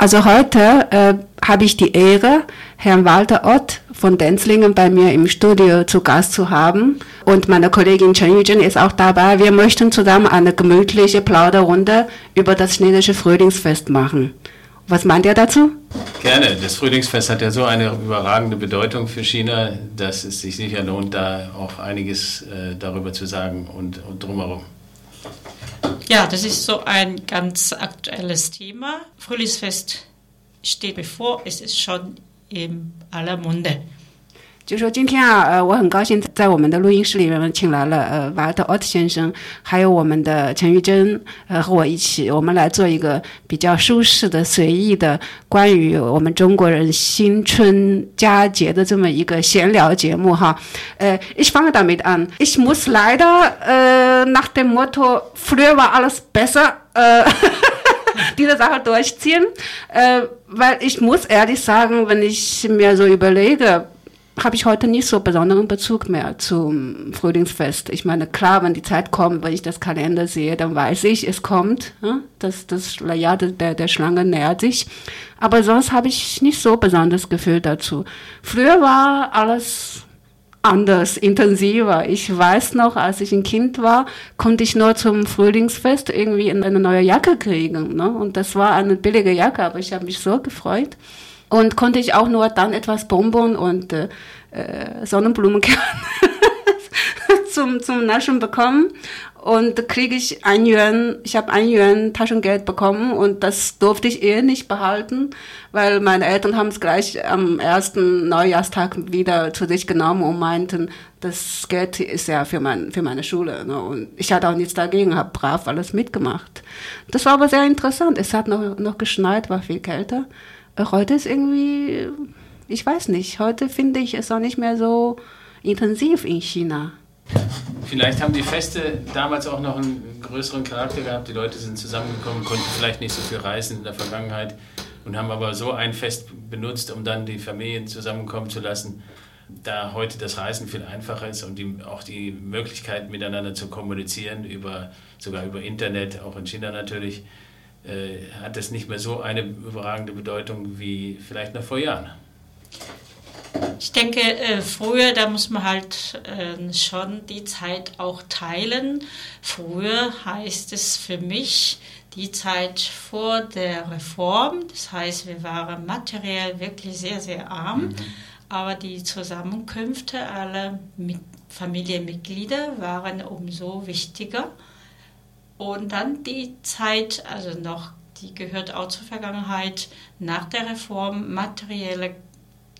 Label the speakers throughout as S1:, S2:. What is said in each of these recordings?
S1: Also heute äh, habe ich die Ehre, Herrn Walter Ott von Denzlingen bei mir im Studio zu Gast zu haben. Und meine Kollegin Chen Yujin ist auch dabei. Wir möchten zusammen eine gemütliche Plauderrunde über das chinesische Frühlingsfest machen. Was meint ihr dazu?
S2: Gerne. Das Frühlingsfest hat ja so eine überragende Bedeutung für China, dass es sich sicher lohnt, da auch einiges äh, darüber zu sagen und, und drumherum.
S3: Ja, das ist so ein ganz aktuelles Thema. Frühlingsfest steht bevor, es ist schon in aller Munde.
S1: 就说今天啊，呃，我很高兴在我们的录音室里面请来了呃瓦特奥特先生，还有我们的陈玉珍，呃，和我一起，我们来做一个比较舒适的、随意的关于我们中国人新春佳节的这么一个闲聊节目哈。呃，ich fange damit an. Ich muss leider äh, nach dem Motto früher war alles besser äh, diese Sache durchziehen, äh, weil ich muss ehrlich sagen, wenn ich mir so überlege habe ich heute nicht so besonderen Bezug mehr zum Frühlingsfest. Ich meine, klar, wenn die Zeit kommt, wenn ich das Kalender sehe, dann weiß ich, es kommt. Ja? Das, das Jahr der, der Schlange nähert sich. Aber sonst habe ich nicht so besonderes Gefühl dazu. Früher war alles anders, intensiver. Ich weiß noch, als ich ein Kind war, konnte ich nur zum Frühlingsfest irgendwie eine neue Jacke kriegen. Ne? Und das war eine billige Jacke, aber ich habe mich so gefreut und konnte ich auch nur dann etwas Bonbon und äh, äh Sonnenblumenkerne zum, zum Naschen bekommen. Und kriege ich ein Yuan, ich habe ein Yuan Taschengeld bekommen und das durfte ich eh nicht behalten, weil meine Eltern haben es gleich am ersten Neujahrstag wieder zu sich genommen und meinten, das Geld ist ja für, mein, für meine Schule. Ne? Und ich hatte auch nichts dagegen, habe brav alles mitgemacht. Das war aber sehr interessant. Es hat noch, noch geschneit, war viel kälter heute ist irgendwie, ich weiß nicht, heute finde ich es auch nicht mehr so intensiv in China.
S2: Vielleicht haben die Feste damals auch noch einen größeren Charakter gehabt. Die Leute sind zusammengekommen, konnten vielleicht nicht so viel reisen in der Vergangenheit und haben aber so ein Fest benutzt, um dann die Familien zusammenkommen zu lassen. Da heute das Reisen viel einfacher ist und die, auch die Möglichkeit miteinander zu kommunizieren, über, sogar über Internet, auch in China natürlich, hat es nicht mehr so eine überragende Bedeutung wie vielleicht noch vor Jahren.
S3: Ich denke, äh, früher, da muss man halt äh, schon die Zeit auch teilen. Früher heißt es für mich die Zeit vor der Reform. Das heißt, wir waren materiell wirklich sehr, sehr arm. Mhm. Aber die Zusammenkünfte aller Familienmitglieder waren umso wichtiger. Und dann die Zeit, also noch, die gehört auch zur Vergangenheit, nach der Reform, materielle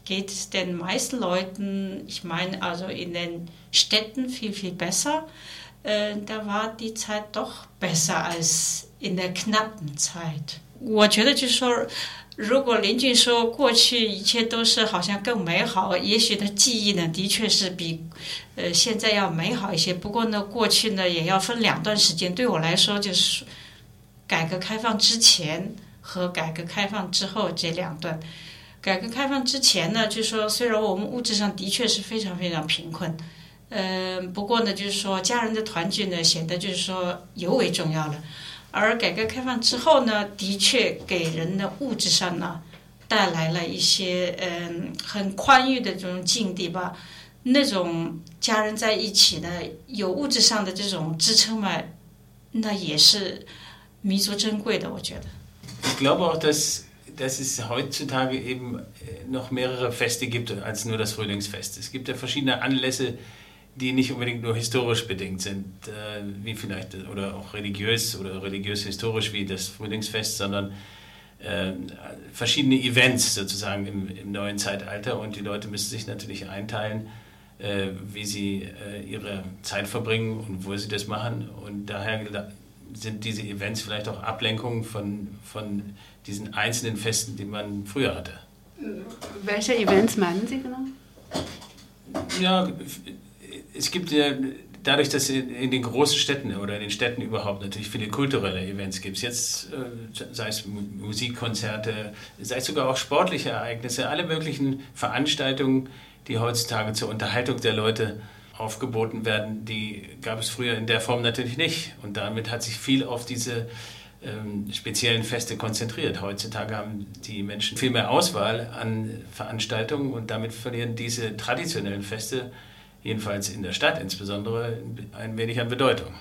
S3: geht es den meisten Leuten, ich meine also in den Städten viel, viel besser. Äh, da war die Zeit doch besser als in der knappen Zeit. 我觉得就是说，如果林俊说过去一切都是好像更美好，也许他记忆呢的确是比， 呃现在要美好一些。不过呢，过去呢也要分两段时间。对我来说，就是改革开放之前和改革开放之后这两段。改革开放之前呢，就说虽然我们物质上的确是非常非常贫困，嗯，不过呢，就是说家人的团聚呢显得就是说尤为重要了。而改革开放之后呢，的确给人的物质上呢带来了一些嗯很宽裕的这种境地吧。那种家人在一起呢，有物质上的这种支撑嘛，那也是弥足珍贵的，我觉得。
S2: Ich glaube auch, dass dass es heutzutage eben noch mehrere Feste gibt als nur das Frühlingsfest. Es gibt ja verschiedene Anlässe, die nicht unbedingt nur historisch bedingt sind, äh, wie vielleicht, oder auch religiös oder religiös-historisch wie das Frühlingsfest, sondern äh, verschiedene Events sozusagen im, im, neuen Zeitalter und die Leute müssen sich natürlich einteilen, äh, wie sie äh, ihre Zeit verbringen und wo sie das machen und daher sind diese Events vielleicht auch Ablenkungen von, von diesen einzelnen Festen, die man früher hatte.
S1: Welche Events meinen Sie genau?
S2: Ja, es gibt ja dadurch, dass in den großen Städten oder in den Städten überhaupt natürlich viele kulturelle Events gibt, jetzt äh, sei es Musikkonzerte, sei es sogar auch sportliche Ereignisse, alle möglichen Veranstaltungen, die heutzutage zur Unterhaltung der Leute aufgeboten werden, die gab es früher in der Form natürlich nicht. Und damit hat sich viel auf diese ähm, speziellen Feste konzentriert. Heutzutage haben die Menschen viel mehr Auswahl an Veranstaltungen und damit verlieren diese traditionellen Feste, jedenfalls in der Stadt insbesondere, ein wenig an Bedeutung.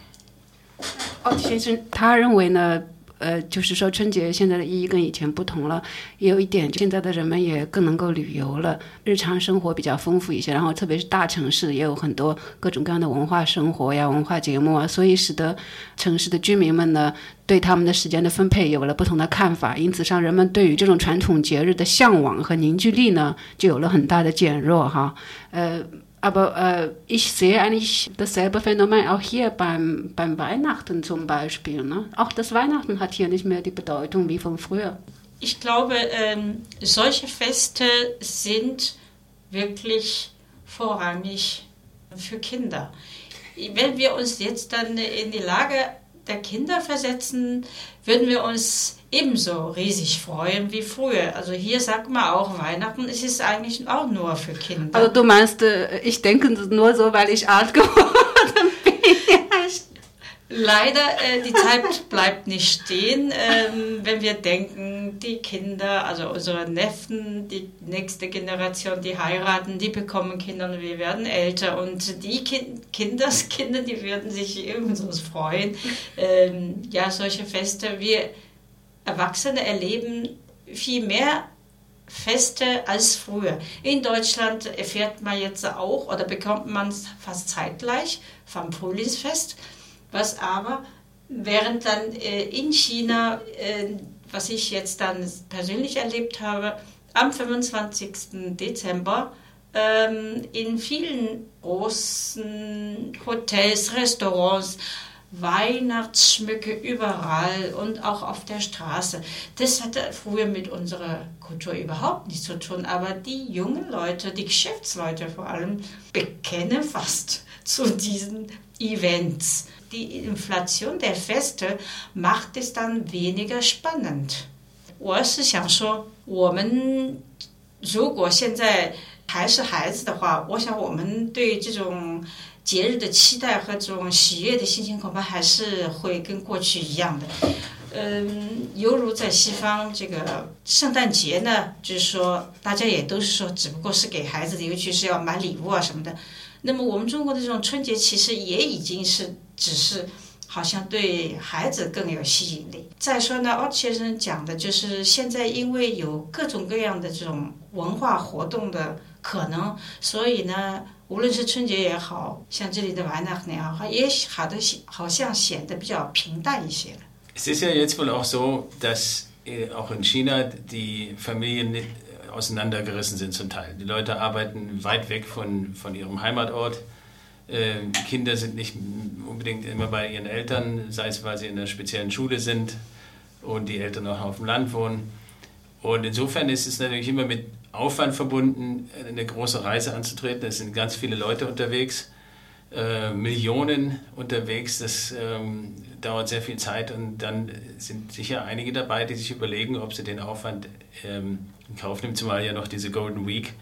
S1: 哦，其实他认为呢， 呃，就是说春节现在的意义跟以前不同了，也有一点，现在的人们也更能够旅游了，日常生活比较丰富一些，然后特别是大城市也有很多各种各样的文化生活呀、文化节目啊，所以使得城市的居民们呢，对他们的时间的分配有了不同的看法，因此上人们对于这种传统节日的向往和凝聚力呢，就有了很大的减弱哈，呃。Aber äh, ich sehe eigentlich dasselbe Phänomen auch hier beim, beim Weihnachten zum Beispiel. Ne? Auch das Weihnachten hat hier nicht mehr die Bedeutung wie von früher.
S3: Ich glaube, ähm, solche Feste sind wirklich vorrangig für Kinder. Wenn wir uns jetzt dann in die Lage der Kinder versetzen, würden wir uns ebenso riesig freuen wie früher. Also hier sagt man auch, Weihnachten ist es eigentlich auch nur für Kinder.
S1: Also du meinst, äh, ich denke nur so, weil ich alt geworden bin.
S3: Leider, äh, die Zeit bleibt nicht stehen. Ähm, wenn wir denken, die Kinder, also unsere Neffen, die nächste Generation, die heiraten, die bekommen Kinder und wir werden älter. Und die kind Kinderskinder, die würden sich ebenso freuen. Ähm, ja, solche Feste. Wir Erwachsene erleben viel mehr Feste als früher. In Deutschland erfährt man jetzt auch oder bekommt man es fast zeitgleich vom Frühlingsfest was aber während dann äh, in China, äh, was ich jetzt dann persönlich erlebt habe, am 25. Dezember ähm, in vielen großen Hotels, Restaurants, Weihnachtsschmücke überall und auch auf der Straße. Das hatte früher mit unserer Kultur überhaupt nichts zu tun, aber die jungen Leute, die Geschäftsleute vor allem, bekennen fast zu diesen Events. Die Inflation der Feste macht es dann weniger spannend. 我是想说，我们如果现在还是孩子的话，我想我们对这种 节日的期待和这种喜悦的心情，恐怕还是会跟过去一样的。嗯，犹如在西方，这个圣诞节呢，就是说大家也都是说，只不过是给孩子的，尤其是要买礼物啊什么的。那么我们中国的这种春节其实也已经是只是好像对孩子更有吸引力。再说呢，奥先生讲的就是现在因为有各种各样的这种文化活动的可能，所以呢，无论是春节也好像这里的瓦纳也好，也好的好像显得比较平淡一些了。
S2: Es ist ja jetzt wohl auch so, dass auch in China die Familien auseinandergerissen sind zum Teil. Die Leute arbeiten weit weg von, von ihrem Heimatort. Äh, Kinder sind nicht unbedingt immer bei ihren Eltern, sei es weil sie in einer speziellen Schule sind und die Eltern auch auf dem Land wohnen. Und insofern ist es natürlich immer mit Aufwand verbunden, eine große Reise anzutreten. Es sind ganz viele Leute unterwegs, äh, Millionen unterwegs. Das ähm, dauert sehr viel Zeit und dann sind sicher einige dabei, die sich überlegen, ob sie den Aufwand ähm, in Kauf nimmt, zumal ja noch diese Golden Week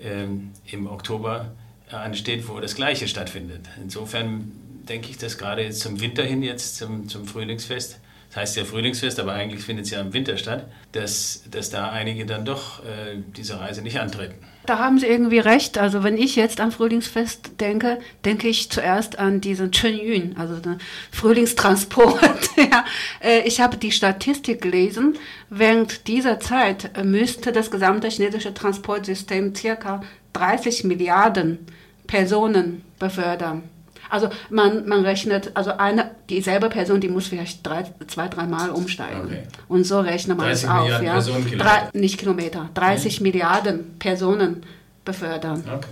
S2: ähm, im Oktober ansteht, wo das Gleiche stattfindet. Insofern denke ich, dass gerade jetzt zum Winter hin, jetzt zum, zum Frühlingsfest, das heißt ja Frühlingsfest, aber eigentlich findet es ja im Winter statt, dass, dass da einige dann doch äh, diese Reise nicht antreten.
S1: Da haben Sie irgendwie recht. Also wenn ich jetzt an Frühlingsfest denke, denke ich zuerst an diesen Chun also den Frühlingstransport. ja. Äh, ich habe die Statistik gelesen. Während dieser Zeit müsste das gesamte chinesische Transportsystem circa 30 Milliarden Personen befördern. Also man, man rechnet, also eine, dieselbe Person, die muss vielleicht drei, zwei, dreimal umsteigen. Okay. Und so rechnet man es auf.
S2: Milliarden
S1: ja.
S2: Personenkilometer.
S1: Drei, nicht Kilometer, 30 mhm. Milliarden Personen befördern. Okay.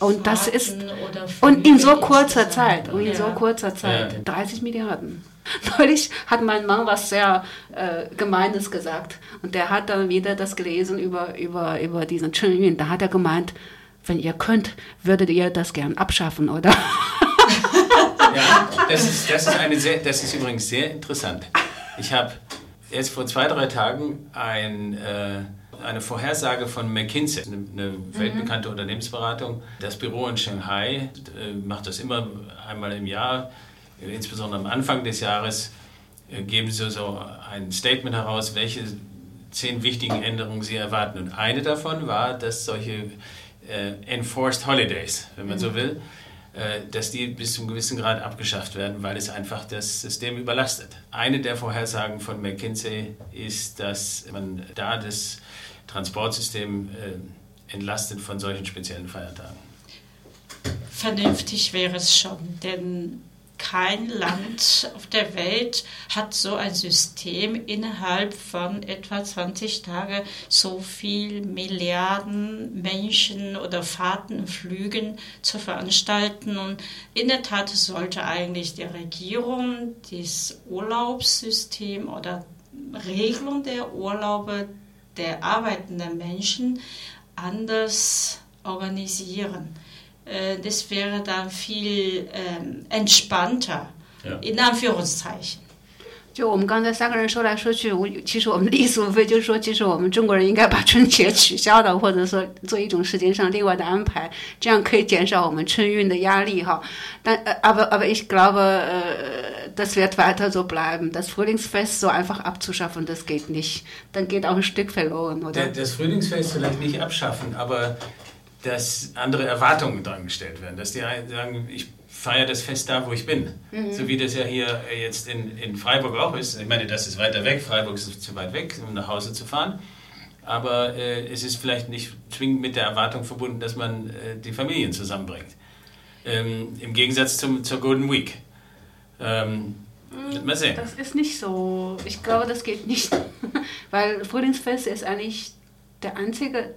S1: Und das ist und in so kurzer Zeit, und in so kurzer Zeit, ja. 30 Milliarden. Neulich hat mein Mann was sehr äh, Gemeines gesagt und der hat dann wieder das gelesen über, über, über diesen Chen Yun. Da hat er gemeint, wenn ihr könnt, würdet ihr das gern abschaffen, oder?
S2: Ja, das ist, das ist, eine sehr, das ist übrigens sehr interessant. Ich habe erst vor zwei, drei Tagen ein, äh, eine Vorhersage von McKinsey, eine, eine mhm. weltbekannte mhm. Unternehmensberatung. Das Büro in Shanghai äh, macht das immer einmal im Jahr, insbesondere am Anfang des Jahres äh, geben Sie so ein Statement heraus, welche zehn wichtigen Änderungen Sie erwarten. Und eine davon war, dass solche äh, Enforced Holidays, wenn man mhm. so will, dass die bis zum gewissen Grad abgeschafft werden, weil es einfach das System überlastet. Eine der Vorhersagen von McKinsey ist, dass man da das Transportsystem äh, entlastet von solchen speziellen Feiertagen.
S3: Vernünftig wäre es schon, denn kein Land auf der Welt hat so ein System innerhalb von etwa 20 Tagen so viel Milliarden Menschen oder Fahrten, Flügen zu veranstalten. Und in der Tat sollte eigentlich die Regierung das Urlaubssystem oder Regelung der Urlaube der arbeitenden Menschen anders organisieren. Äh, das wäre dann viel ähm, entspannter, ja. in Anführungszeichen.
S1: 就我们刚才三个人说来说去，我其实我们的意思无非就是说，其实我们中国人应该把春节取消的，或者说做一种时间上另外的安排，这样可以减少我们春运的压力哈。但呃，aber aber ich glaube, äh, das wird weiter so bleiben. Das Frühlingsfest so einfach abzuschaffen, das geht nicht. Dann geht auch ein Stück verloren, oder?
S2: Das Frühlingsfest vielleicht nicht abschaffen, aber dass andere Erwartungen dran gestellt werden, dass die sagen, ich feiere das Fest da, wo ich bin. Mhm. So wie das ja hier jetzt in, in Freiburg auch ist. Ich meine, das ist weiter weg, Freiburg ist zu weit weg, um nach Hause zu fahren. Aber äh, es ist vielleicht nicht zwingend mit der Erwartung verbunden, dass man äh, die Familien zusammenbringt. Ähm, Im Gegensatz zum, zur Golden Week. Ähm,
S1: mhm. Mal sehen. Das ist nicht so. Ich glaube, das geht nicht. Weil Frühlingsfest ist eigentlich der einzige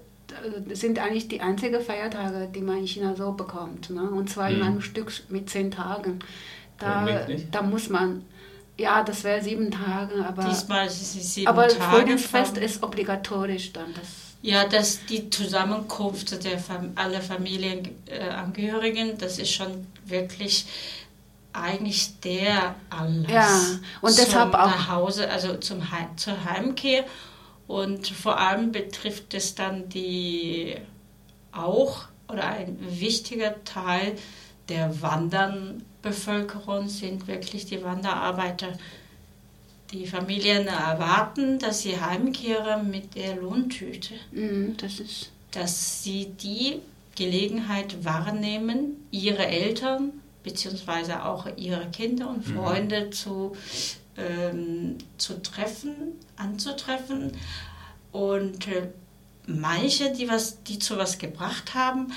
S1: sind eigentlich die einzigen Feiertage, die man in China so bekommt. Ne? Und zwar in mhm. einem Stück mit zehn Tagen. Da, da muss man, ja, das wäre sieben Tage, aber.
S3: Diesmal ist es sieben
S1: aber Tage. Aber Frühlingsfest ist obligatorisch dann. Das
S3: ja, dass die Zusammenkunft der Fam aller Familienangehörigen, das ist schon wirklich eigentlich der Anlass.
S1: Ja, und deshalb auch.
S3: Nach Hause, also zum Heim, zur Heimkehr. Und vor allem betrifft es dann die auch oder ein wichtiger Teil der Wanderbevölkerung sind wirklich die Wanderarbeiter. Die Familien erwarten, dass sie heimkehren mit der Lohntüte.
S1: Mhm, das ist
S3: dass sie die Gelegenheit wahrnehmen, ihre Eltern bzw. auch ihre Kinder und mhm. Freunde mhm. zu ähm, zu treffen, anzutreffen. Und äh, manche, die, was, die zu was gebracht haben,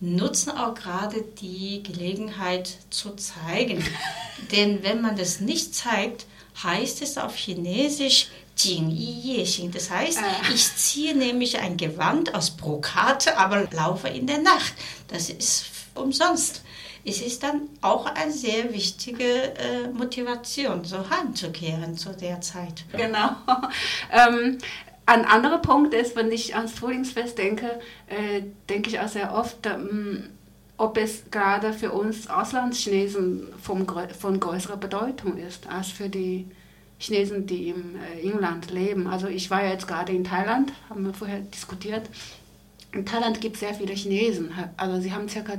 S3: nutzen auch gerade die Gelegenheit zu zeigen. Denn wenn man das nicht zeigt, heißt es auf Chinesisch Jing Yi Xing. Das heißt, ah. ich ziehe nämlich ein Gewand aus Brokat, aber laufe in der Nacht. Das ist umsonst es ist dann auch eine sehr wichtige äh, Motivation, so heimzukehren zu der Zeit.
S1: Genau. ähm, ein anderer Punkt ist, wenn ich ans Frühlingsfest denke, äh, denke ich auch sehr oft, ähm, ob es gerade für uns Auslandschinesen vom, von größerer Bedeutung ist als für die Chinesen, die im äh, Inland leben. Also ich war ja jetzt gerade in Thailand, haben wir vorher diskutiert. In Thailand gibt es sehr viele Chinesen. Also sie haben circa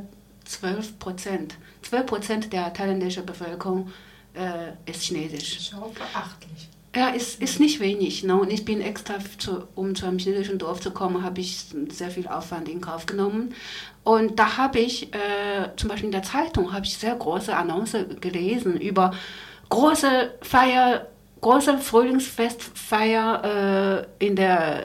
S1: 12 Prozent. 12 Prozent der thailändischen Bevölkerung äh, ist chinesisch.
S3: Auch beachtlich.
S1: Ja, ist, ist nicht wenig. Ne? Und ich bin extra, zu, um zu einem chinesischen Dorf zu kommen, habe ich sehr viel Aufwand in Kauf genommen. Und da habe ich, äh, zum Beispiel in der Zeitung, habe ich sehr große Annonce gelesen über große Feier, große Frühlingsfestfeier äh, in der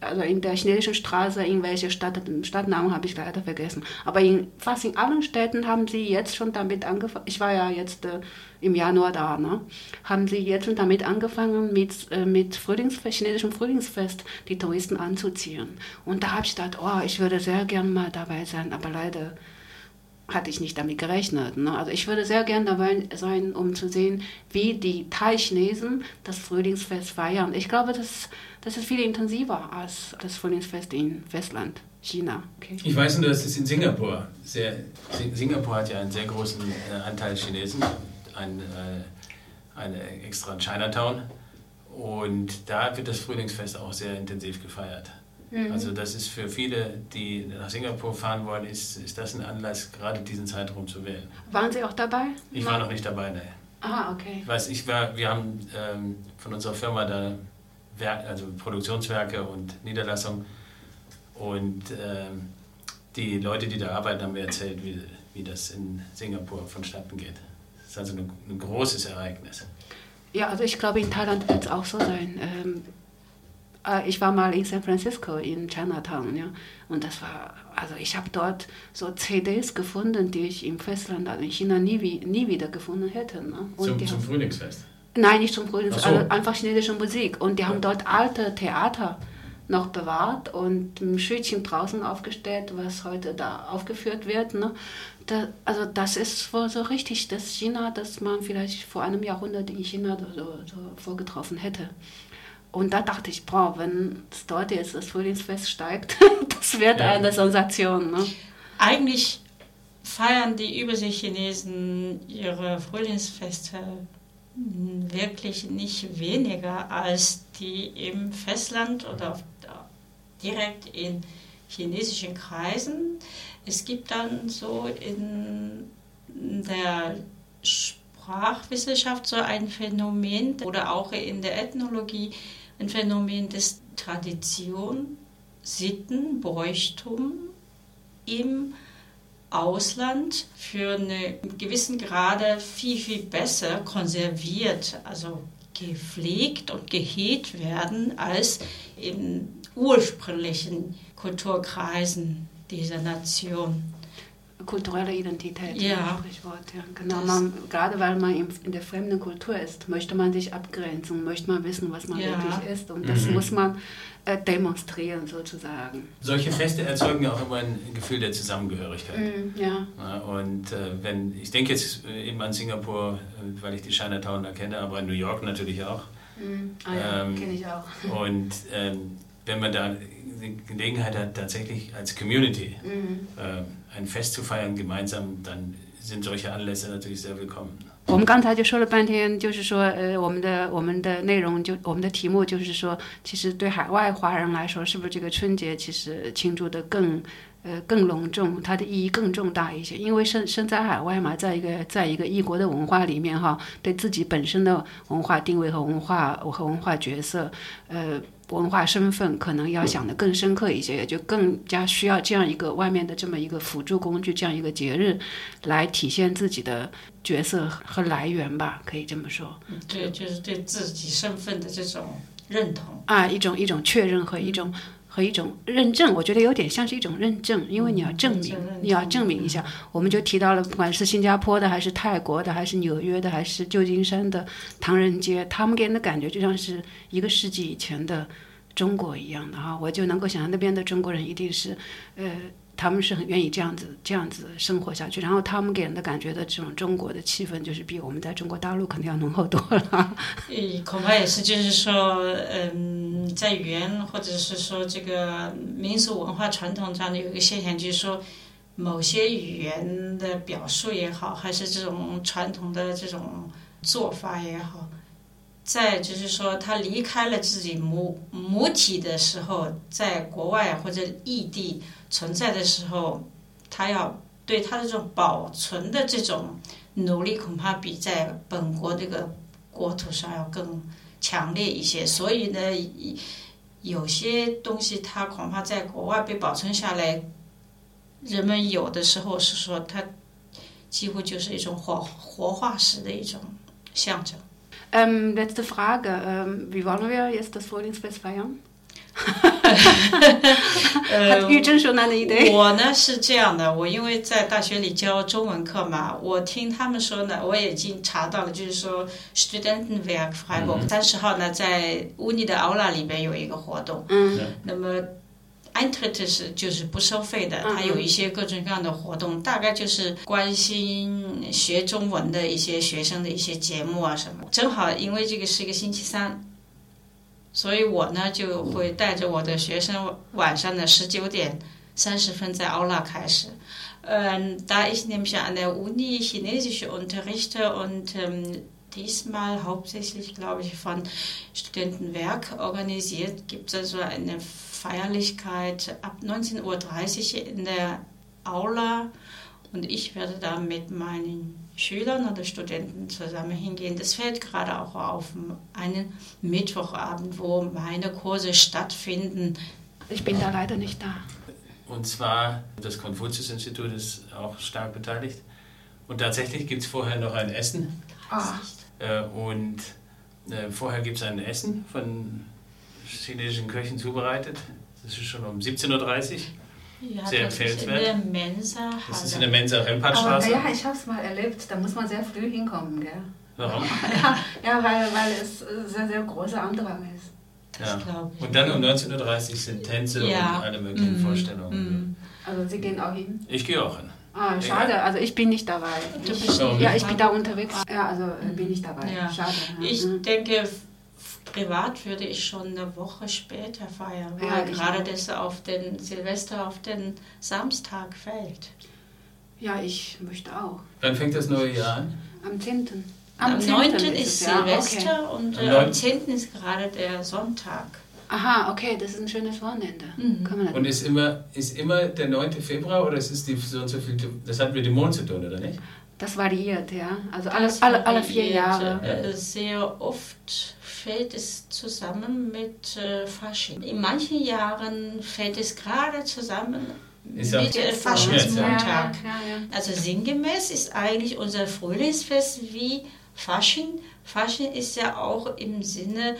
S1: also in der chinesischen Straße, in welche Stadt, Stadtnamen habe ich leider vergessen. Aber in fast in allen Städten haben sie jetzt schon damit angefangen, ich war ja jetzt äh, im Januar da, ne? haben sie jetzt schon damit angefangen, mit, äh, mit Frühlingsfest, chinesischem Frühlingsfest die Touristen anzuziehen. Und da habe ich gedacht, oh, ich würde sehr gern mal dabei sein, aber leider hatte ich nicht damit gerechnet. Ne? Also ich würde sehr gern dabei sein, um zu sehen, wie die Thai-Chinesen das Frühlingsfest feiern. Ich glaube, das das ist viel intensiver als das Frühlingsfest in Festland. China.
S2: Okay. Ich weiß nur, dass es in Singapur sehr. Singapur hat ja einen sehr großen äh, Anteil Chinesen, ein, äh, eine extra Chinatown. Und da wird das Frühlingsfest auch sehr intensiv gefeiert. Mhm. Also das ist für viele, die nach Singapur fahren wollen, ist, ist das ein Anlass, gerade diesen Zeitraum zu wählen.
S1: Waren Sie auch dabei?
S2: Ich war noch nicht dabei, nein.
S1: Ah, okay.
S2: Ich weiß, ich war, wir haben ähm, von unserer Firma da also Produktionswerke und Niederlassung und ähm, die Leute, die da arbeiten, haben mir erzählt, wie, wie das in Singapur vonstatten geht. Das ist also ein, ein großes Ereignis.
S1: Ja, also ich glaube, in Thailand wird es auch so sein. Ähm, äh, ich war mal in San Francisco, in Chinatown, ja, und das war, also ich habe dort so CDs gefunden, die ich im Festland, also in China nie, wie, nie wieder gefunden hätte. Ne? Und
S2: Zum, zum Frühlingsfest.
S1: Nein, nicht zum
S2: Ach so.
S1: also einfach chinesische Musik. Und die haben
S2: Ja.
S1: dort alte Theater noch bewahrt und ein Schildchen draußen aufgestellt, was heute da aufgeführt wird. Ne? Da, also das ist wohl so richtig das China, das man vielleicht vor einem Jahrhundert in China so, so vorgetroffen hätte. Und da dachte ich, boah, wenn es dort jetzt das Frühlingsfest steigt, das wird
S2: Ja.
S1: eine Sensation. Ne?
S3: Eigentlich feiern die Überseechinesen ihre Frühlingsfeste wirklich nicht weniger als die im Festland oder direkt in chinesischen Kreisen. Es gibt dann so in der Sprachwissenschaft so ein Phänomen oder auch in der Ethnologie ein Phänomen des Tradition, Sitten, Bräuchtum im Ausland für einen gewissen Grade viel, viel besser konserviert, also gepflegt und gehegt werden als in ursprünglichen Kulturkreisen dieser Nation.
S1: Kulturelle Identität,
S3: Ja.
S1: ein Sprichwort. Ja. Genau, man, gerade weil man in der fremden Kultur ist, möchte man sich abgrenzen, möchte man wissen, was man
S3: Ja.
S1: wirklich ist. Und das
S2: Mhm.
S1: muss man äh, demonstrieren, sozusagen.
S2: Solche Feste erzeugen ja auch immer ein Gefühl der Zusammengehörigkeit.
S1: Mhm, ja.
S2: Ja, und äh, wenn, ich denke jetzt äh, eben an Singapur, äh, weil ich die Chinatown da kenne, aber in New York natürlich auch.
S1: Mhm. Ah, ja,
S2: Ähm,
S1: kenne ich auch.
S2: Und ähm, wenn man da die Gelegenheit hat, tatsächlich als Community
S1: Mhm.
S2: Äh, ein Fest zu feiern gemeinsam, dann sind solche Anlässe natürlich sehr willkommen.
S1: 我们刚才就说了半天，就是说，呃，我们的我们的内容就我们的题目就是说，其实对海外华人来说，是不是这个春节其实庆祝的更呃更隆重，它的意义更重大一些？因为身身在海外嘛，在一个在一个异国的文化里面哈，对自己本身的文化定位和文化和文化角色，呃。文化身份可能要想得更深刻一些，也就更加需要这样一个外面的这么一个辅助工具，这样一个节日，来体现自己的角色和来源吧，可以这么说
S3: 对，就是对自己身份的这种认同。
S1: 啊，一种一种确认和一种和一种认证，我觉得有点像是一种认证，因为你要证明你要证明一下。我们就提到了，不管是新加坡的，还是泰国的，还是纽约的，还是旧金山的唐人街，他们给人的感觉就像是一个世纪以前的中国一样的哈，我就能够想象那边的中国人一定是，呃。他们是很愿意这样子这样子生活下去，然后他们给人的感觉的这种中国的气氛，就是比我们在中国大陆肯定要浓厚多了。
S3: 嗯，恐怕也是，就是说，嗯，在语言或者是说这个民俗文化传统上的有一个现象，就是说，某些语言的表述也好，还是这种传统的这种做法也好，在就是说他离开了自己母母体的时候，在国外或者异地存在的时候，他要对他的这种保存的这种努力，恐怕比在本国这个国土上要更强烈一些。所以呢，有些东西它恐怕在国外被保存下来，人们有的时候是说它几乎就是一种活活化石的一种象征。
S1: Ähm, letzte Frage. Ähm, wie wollen wir jetzt das Frühlingsfest feiern?
S3: 呃
S1: Hat Yu Zhen schon eine Idee?
S3: 我呢是这样的，我因为在大学里教中文课嘛，我听他们说呢，我也已经查到了，就是说 Studentenwerk Freiburg 三十、号呢在乌尼的 Aula 里边有一个活动，
S1: 嗯
S3: 那么 Eintritt 是就是不收费的，
S1: 嗯
S3: 它有一些各种各样的活动，大概就是关心学中文的一些学生的一些节目啊什么。正好因为这个是一个星期三，所以我呢就会带着我的学生晚上的十九点三十分在 Aula 开始。Ähm, da ich nämlich an der Uni Chinesische unterrichte und ähm, diesmal hauptsächlich, glaube ich, von Studentenwerk organisiert, gibt es also eine Feierlichkeit ab 19.30 Uhr in der Aula Und ich werde da mit meinen Schülern oder Studenten zusammen hingehen. Das fällt gerade auch auf einen Mittwochabend, wo meine Kurse stattfinden.
S4: Ich bin da leider nicht da.
S2: Und zwar, das Konfuzius-Institut ist auch stark beteiligt. Und tatsächlich gibt es vorher noch ein Essen.
S4: Ah.
S2: Äh, Und äh, vorher gibt es ein Essen von chinesischen Köchen zubereitet. Das ist schon um 17.30 Uhr.
S3: Ja,
S2: Sehr
S3: das ist in
S2: empfehlenswert.
S3: der Mensa.
S2: Das ist in der Mensa
S1: Aber
S2: Rempartstraße.
S1: ja, ich habe es mal erlebt. Da muss man sehr früh hinkommen, gell?
S2: Warum?
S1: Ja, ja weil, weil es sehr, sehr großer Andrang ist.
S2: Ja. Und dann um 19.30 Uhr sind Tänze
S3: Ja.
S2: und alle möglichen
S3: Mhm.
S2: Vorstellungen.
S3: Mhm.
S1: Also Sie gehen auch hin?
S2: Ich gehe auch hin.
S1: Ah, schade. Also ich bin nicht dabei. Ich, ja, ich bin da unterwegs. Ja, also äh, bin ich dabei.
S3: Ja.
S1: Schade. Ja.
S3: Ich
S1: Mhm.
S3: denke, privat würde ich schon eine Woche später feiern, weil
S1: Ja,
S3: gerade das auf den Silvester auf den Samstag fällt.
S1: ja, ich möchte auch.
S2: Wann fängt das neue Jahr an?
S1: Am 10.
S3: Am,
S1: 10.
S3: 9.
S1: es,
S3: ist. Silvester und
S2: Am
S3: äh,
S2: 9.
S3: am 10. ist gerade der Sonntag.
S1: Aha, okay, das ist ein schönes Wochenende.
S3: Mhm.
S1: Kann man
S2: Und ist immer, ist immer der 9. Februar oder ist es die so und so viel, das hat mit dem Mond zu tun, oder nicht?
S1: das variiert, ja. Also alle, alle, alle vier Jahre.
S3: Äh, sehr oft fällt es zusammen mit äh, Fasching. In manchen Jahren fällt es gerade zusammen
S2: Ist
S3: mit äh, Faschingsmontag.
S1: Ja, ja, ja.
S3: Also sinngemäß ist eigentlich unser Frühlingsfest wie Fasching. Fasching ist ja auch im Sinne,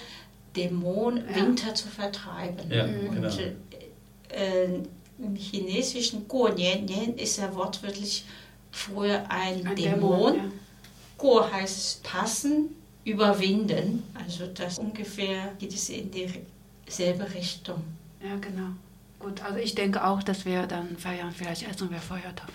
S3: Dämon
S1: Ja.
S3: Winter zu vertreiben.
S2: Ja,
S3: Und
S2: genau.
S3: äh, im chinesischen Guo Nian Nian ist ja wortwörtlich früher ein,
S1: Ein
S3: Dämon.
S1: ja.
S3: Guo heißt passen, überwinden. Also das ungefähr geht es in dieselbe Richtung.
S1: Ja, genau. Gut, also ich denke auch, dass wir dann feiern. Vielleicht essen wir Feuertopf.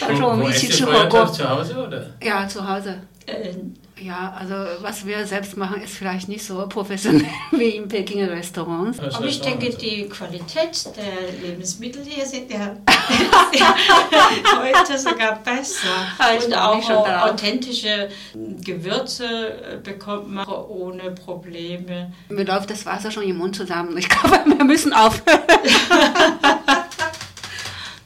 S2: Wo,
S1: Also
S2: wo esst
S1: ich
S2: ihr
S1: zu
S2: Feuertopf zu Hause, oder?
S1: Ja, zu Hause.
S3: Äh,
S1: Ja, also was wir selbst machen, ist vielleicht nicht so professionell wie im Pekinger Restaurants.
S2: Das
S3: Aber ich denke, die Qualität der Lebensmittel hier sind ja heute sogar besser.
S1: Ich
S3: Und
S1: mich schon
S3: auch authentische Gewürze bekommt man ohne Probleme.
S1: Mir läuft das Wasser schon im Mund zusammen. Ich glaube, wir müssen aufhören.